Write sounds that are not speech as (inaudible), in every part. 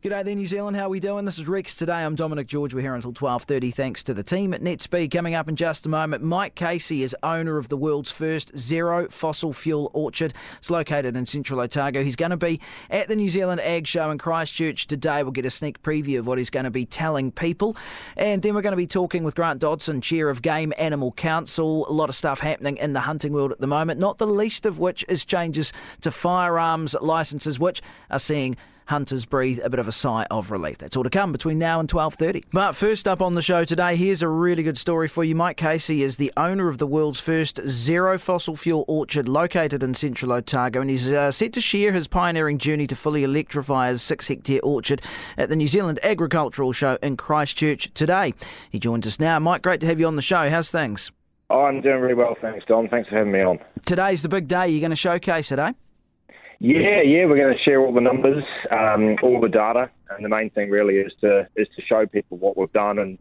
G'day there, New Zealand. How are we doing? This is Rex. Today I'm Dominic George. We're here until 12.30 thanks to the team at NetSpeed. Coming up in just a moment, Mike Casey is owner of the world's first zero fossil fuel orchard. It's located in central Otago. He's going to be at the New Zealand Ag Show in Christchurch today. We'll get a sneak preview of what he's going to be telling people. And then we're going to be talking with Grant Dodson, Chair of Game Animal Council. A lot of stuff happening in the hunting world at the moment, not the least of which is changes to firearms licences, which are seeing hunters breathe a bit of a sigh of relief. That's all to come between now and 12.30. But first up on the show today, here's a really good story for you. Mike Casey is the owner of the world's first zero fossil fuel orchard located in central Otago, and he's uh, set to share his pioneering journey to fully electrify his six hectare orchard at the New Zealand Agricultural Show in Christchurch today. He joins us now. Mike, great to have you on the show. How's things? Oh, I'm doing really well, thanks, Dom. Thanks for having me on. Today's the big day. You're going to showcase it, eh? Yeah, yeah, we're going to share all the numbers, um, all the data, and the main thing really is to is to show people what we've done and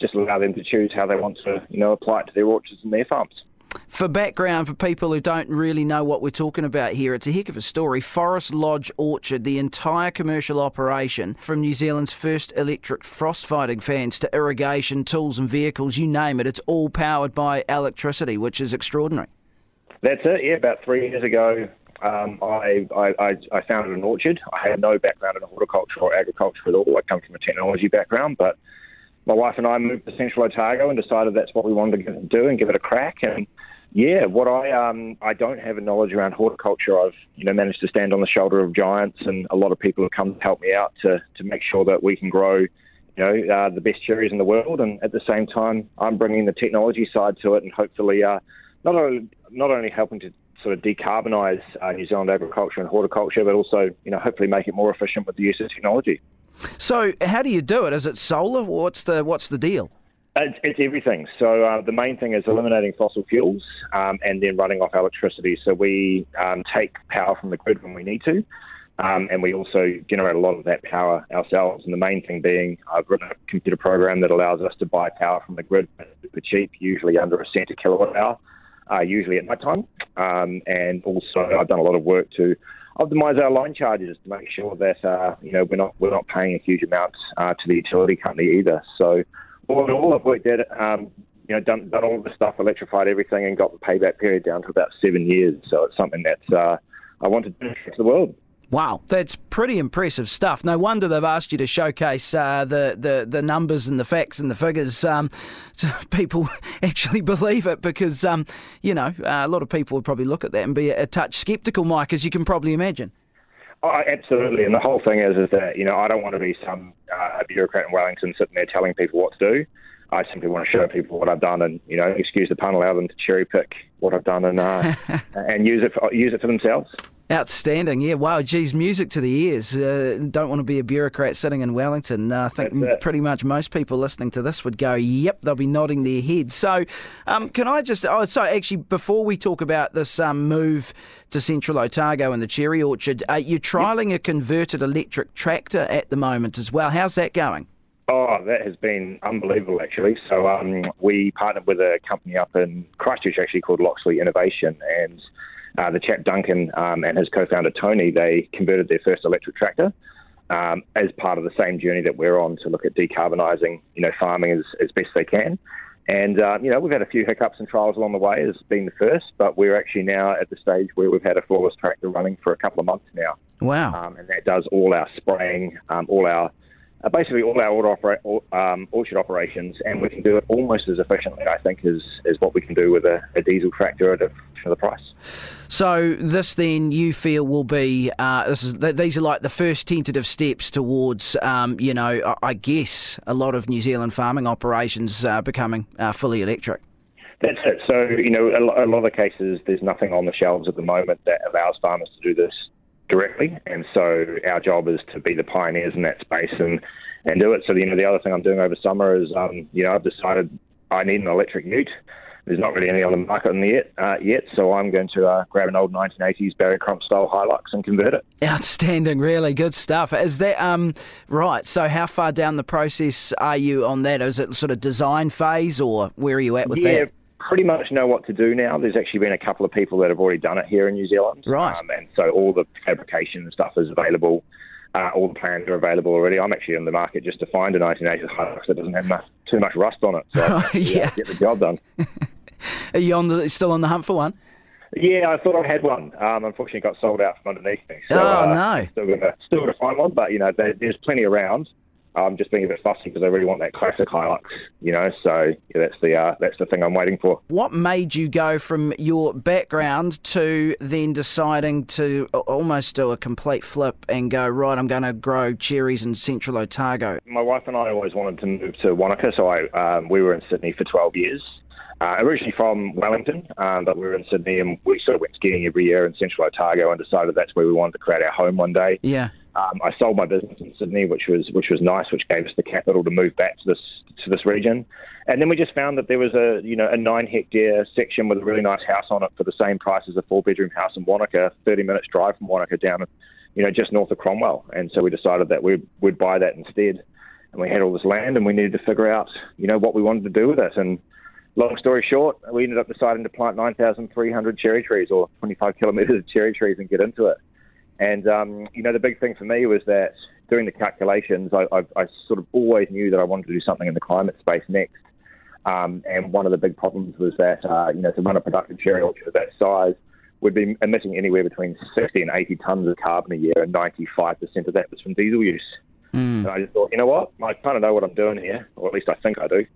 just allow them to choose how they want to, you know, apply it to their orchards and their farms. For background, for people who don't really know what we're talking about here, it's a heck of a story. Forest Lodge Orchard, the entire commercial operation, from New Zealand's first electric frost fighting fans to irrigation, tools and vehicles, you name it, it's all powered by electricity, which is extraordinary. That's it. Yeah, about three years ago, um, I, I, I founded an orchard. I had no background in horticulture or agriculture at all. I come from a technology background, but my wife and I moved to Central Otago and decided that's what we wanted to do and give it a crack. And yeah, what I um, I don't have a knowledge around horticulture. I've you know managed to stand on the shoulder of giants, and a lot of people have come to help me out to to make sure that we can grow. You know, uh, the best cherries in the world, and at the same time, I'm bringing the technology side to it, and hopefully, uh, not only not only helping to sort of decarbonise uh, New Zealand agriculture and horticulture, but also, you know, hopefully make it more efficient with the use of technology. So, how do you do it? Is it solar? What's the what's the deal? It's, it's everything. So uh, the main thing is eliminating fossil fuels um, and then running off electricity. So we um, take power from the grid when we need to. Um, and we also generate a lot of that power ourselves. And the main thing being, I've written a computer program that allows us to buy power from the grid for cheap, usually under a cent a kilowatt hour uh, usually at night time. Um, and also, I've done a lot of work to optimize our line charges to make sure that uh, you know we're not we're not paying a huge amount uh, to the utility company either. So all in all, I've worked at um, you know done done all of the stuff, electrified everything, and got the payback period down to about seven years. So it's something that uh, I want to do to the world. Wow, that's pretty impressive stuff. No wonder they've asked you to showcase uh, the, the, the numbers and the facts and the figures um, so (laughs) people (laughs) actually believe it because, um, you know, uh, a lot of people would probably look at that and be a, a touch sceptical, Mike, as you can probably imagine. Oh, absolutely. And the whole thing is, is that, you know, I don't want to be some uh, bureaucrat in Wellington sitting there telling people what to do. I simply want to show people what I've done, and you know, excuse the pun, allow them to cherry pick what I've done and uh, (laughs) and use it for, use it for themselves. Outstanding, yeah. Wow, geez, music to the ears. Uh, don't want to be a bureaucrat sitting in Wellington. Uh, I think pretty much most people listening to this would go, "Yep," they'll be nodding their heads. So, um, can I just? Oh, so actually, before we talk about this um, move to Central Otago and the cherry orchard, uh, you're trialling a converted electric tractor at the moment as well. How's that going? Oh, that has been unbelievable, actually. So um, we partnered with a company up in Christchurch, actually called Loxley Innovation, and uh, the chap Duncan um, and his co-founder Tony, they converted their first electric tractor um, as part of the same journey that we're on to look at decarbonising, you know, farming as, as best they can. And uh, you know, we've had a few hiccups and trials along the way as being the first, but we're actually now at the stage where we've had a flawless tractor running for a couple of months now. Wow! Um, and that does all our spraying, um, all our uh, basically all our orchard, um, orchard operations, and we can do it almost as efficiently, I think, as, as what we can do with a, a diesel tractor at a fraction of the price. So this then you feel will be uh, this is these are like the first tentative steps towards um, you know I guess a lot of New Zealand farming operations uh, becoming uh, fully electric. That's it. So you know a, a lot of cases there's nothing on the shelves at the moment that allows farmers to do this directly. And so our job is to be the pioneers in that space and, and do it. So, you know, the other thing I'm doing over summer is, um, you know, I've decided I need an electric ute. There's not really any on the market in the yet, uh, yet, so I'm going to uh, grab an old 1980s Barry Crump style Hilux and convert it. Outstanding, really good stuff. Is that um, right? So, how far down the process are you on that? Is it sort of design phase, or where are you at with yeah, that? Pretty much know what to do now. There's actually been a couple of people that have already done it here in New Zealand. Right. Um, and so all the fabrication and stuff is available. Uh, all the plans are available already. I'm actually in the market just to find a 1980s Hilux that doesn't have much, too much rust on it. So (laughs) yeah. get the job done. (laughs) Are you on the, still on the hunt for one? Yeah, I thought I had one. Um, unfortunately, got sold out from underneath me. So, oh uh, no! Still gonna still gonna find one, but you know, there, there's plenty around. I'm just being a bit fussy because I really want that classic Hilux, you know. So yeah, that's the uh, that's the thing I'm waiting for. What made you go from your background to then deciding to almost do a complete flip and go right? I'm going to grow cherries in Central Otago. My wife and I always wanted to move to Wanaka, so I um, we were in Sydney for 12 years. Uh, originally from Wellington, um, but we were in Sydney and we sort of went skiing every year in Central Otago and decided that's where we wanted to create our home one day. Yeah. Um, I sold my business in Sydney, which was which was nice, which gave us the capital to move back to this to this region. And then we just found that there was a you know a nine hectare section with a really nice house on it for the same price as a four bedroom house in Wanaka, 30 minutes drive from Wanaka down, you know, just north of Cromwell. And so we decided that we'd, we'd buy that instead. And we had all this land, and we needed to figure out you know what we wanted to do with it. And long story short, we ended up deciding to plant 9,300 cherry trees or 25 kilometres of cherry trees and get into it. And um, you know, the big thing for me was that doing the calculations, I, I, I, sort of always knew that I wanted to do something in the climate space next. Um, and one of the big problems was that uh, you know to run a productive cherry orchard of that size would be emitting anywhere between 60 and 80 tons of carbon a year, and 95% of that was from diesel use. Mm. And I just thought, you know what, I kind of know what I'm doing here, or at least I think I do.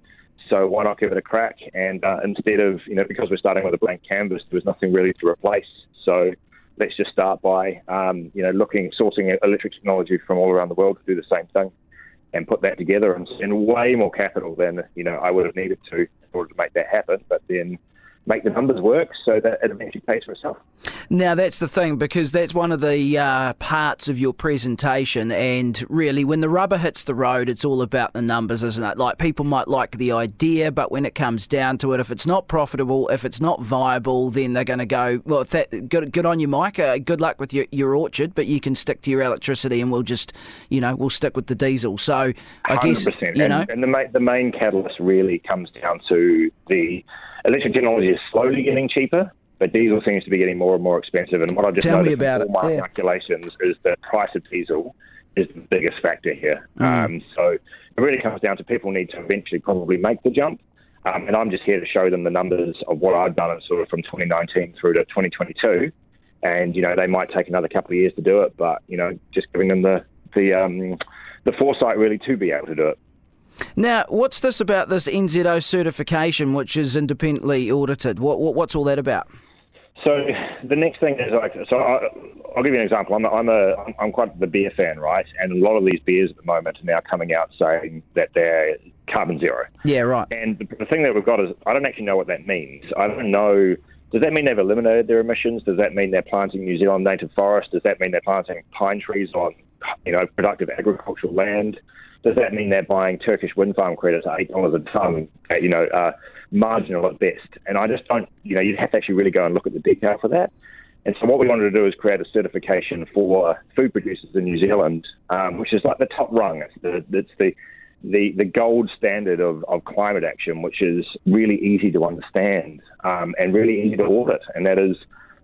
So why not give it a crack? And uh, instead of, you know, because we're starting with a blank canvas, there was nothing really to replace. So let's just start by, um, you know, looking, sourcing electric technology from all around the world to do the same thing and put that together and spend way more capital than, you know, I would have needed to in order to make that happen. But then make the numbers work so that it eventually pays for itself. Now, that's the thing because that's one of the uh, parts of your presentation. And really, when the rubber hits the road, it's all about the numbers, isn't it? Like, people might like the idea, but when it comes down to it, if it's not profitable, if it's not viable, then they're going to go, well, that, good, good on you, Mike. Uh, good luck with your, your orchard, but you can stick to your electricity and we'll just, you know, we'll stick with the diesel. So I 100%. guess, you know. And, and the, the main catalyst really comes down to the electric technology is slowly getting cheaper, but diesel seems to be getting more and more expensive. And what I just Tell noticed about in all my yeah. calculations is the price of diesel is the biggest factor here. Mm. Um, so it really comes down to people need to eventually probably make the jump. Um, and I'm just here to show them the numbers of what I've done sort of from 2019 through to 2022. And, you know, they might take another couple of years to do it, but, you know, just giving them the, the, um, the foresight really to be able to do it. Now, what's this about this NZO certification, which is independently audited? What, what what's all that about? So the next thing is like, so I, will give you an example. I'm a, I'm a I'm quite the beer fan, right? And a lot of these beers at the moment are now coming out saying that they're carbon zero. Yeah, right. And the, the thing that we've got is I don't actually know what that means. I don't know. Does that mean they've eliminated their emissions? Does that mean they're planting New Zealand native forest? Does that mean they're planting pine trees on, you know, productive agricultural land? does that mean they're buying Turkish wind farm credits at eight dollars a ton? You know, uh, marginal at best. And I just don't. You know, you'd have to actually really go and look at the detail for that. And so what we wanted to do is create a certification for food producers in New Zealand, um, which is like the top rung. It's the it's the the, the gold standard of, of climate action, which is really easy to understand um, and really easy to audit, and that is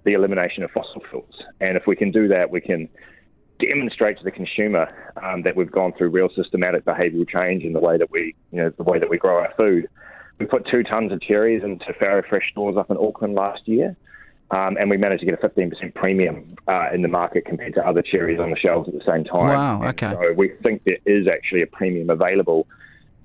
the elimination of fossil fuels. And if we can do that, we can demonstrate to the consumer um, that we've gone through real systematic behavioural change in the way that we, you know, the way that we grow our food. We put two tons of cherries into Farro Fresh stores up in Auckland last year, um, and we managed to get a 15% premium uh, in the market compared to other cherries on the shelves at the same time. Wow, okay. And so we think there is actually a premium available.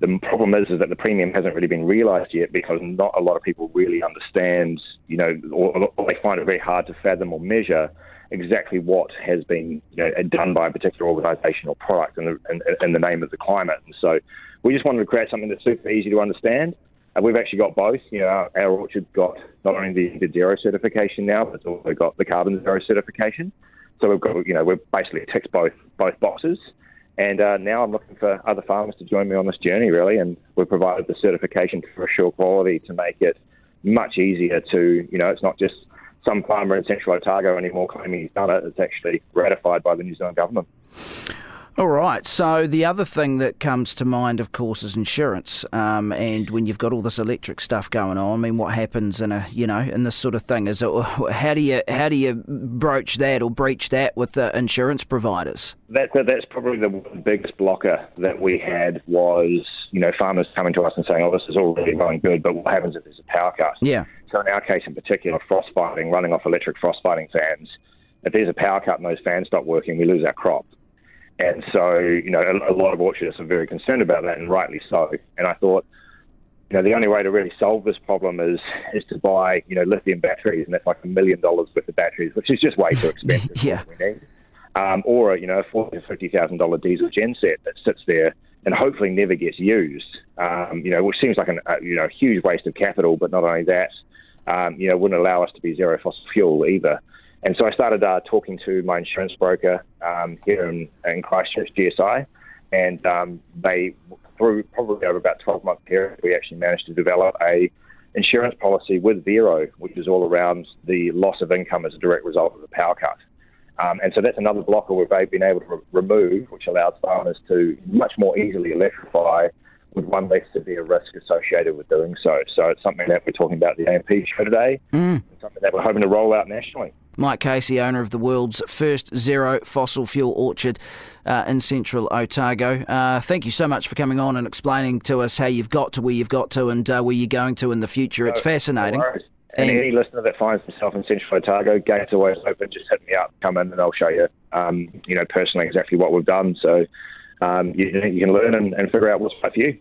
The problem is, is that the premium hasn't really been realised yet because not a lot of people really understand, you know, or, or they find it very hard to fathom or measure exactly what has been you know, done by a particular organisation or product in the, in, in the name of the climate. And so we just wanted to create something that's super easy to understand. And we've actually got both. You know, our, our orchard's got not only the, the zero certification now, but it's also got the carbon zero certification. So we've got, you know, we've basically ticked both both boxes. And uh, now I'm looking for other farmers to join me on this journey, really. And we've provided the certification for AsureQuality to make it much easier to, you know, it's not just some farmer in central Otago anymore claiming he's done it. It's actually ratified by the New Zealand government. All right. So the other thing that comes to mind, of course, is insurance. Um, and when you've got all this electric stuff going on, I mean, what happens in a you know in this sort of thing? Is it how do you how do you broach that or breach that with the insurance providers? That's that's probably the biggest blocker that we had was you know farmers coming to us and saying, "Oh, this is all really going good, but what happens if there's a power cut?" Yeah. So in our case, in particular, frost fighting, running off electric frost fighting fans. If there's a power cut and those fans stop working, we lose our crop. And so, you know, a, a lot of orchardists are very concerned about that, and rightly so. And I thought, you know, the only way to really solve this problem is is to buy, you know, lithium batteries, and that's like a million dollars worth of batteries, which is just way too expensive. (laughs) yeah. We need. Um, or you know, a forty to fifty thousand dollar diesel genset that sits there and hopefully never gets used. Um, you know, which seems like an, a you know huge waste of capital. But not only that, um, you know, wouldn't allow us to be zero fossil fuel either. And so I started uh, talking to my insurance broker um, here in, in, Christchurch, GSI, and um, they, through probably over about 12 month period, we actually managed to develop a insurance policy with Vero, which is all around the loss of income as a direct result of the power cut. Um, and so that's another blocker we've been able to re- remove, which allows farmers to much more easily electrify with one less severe risk associated with doing so. So it's something that we're talking about the A&P show today, mm. something that we're hoping to roll out nationally. Mike Casey, owner of the world's first zero fossil fuel orchard uh, in central Otago. Uh, thank you so much for coming on and explaining to us how you've got to where you've got to and uh, where you're going to in the future. It's fascinating. No and, and, any listener that finds themselves in central Otago, gates always open. Just hit me up, come in, and I'll show you, um, you know, personally exactly what we've done. So um, you, you, can learn and, and figure out what's right for you.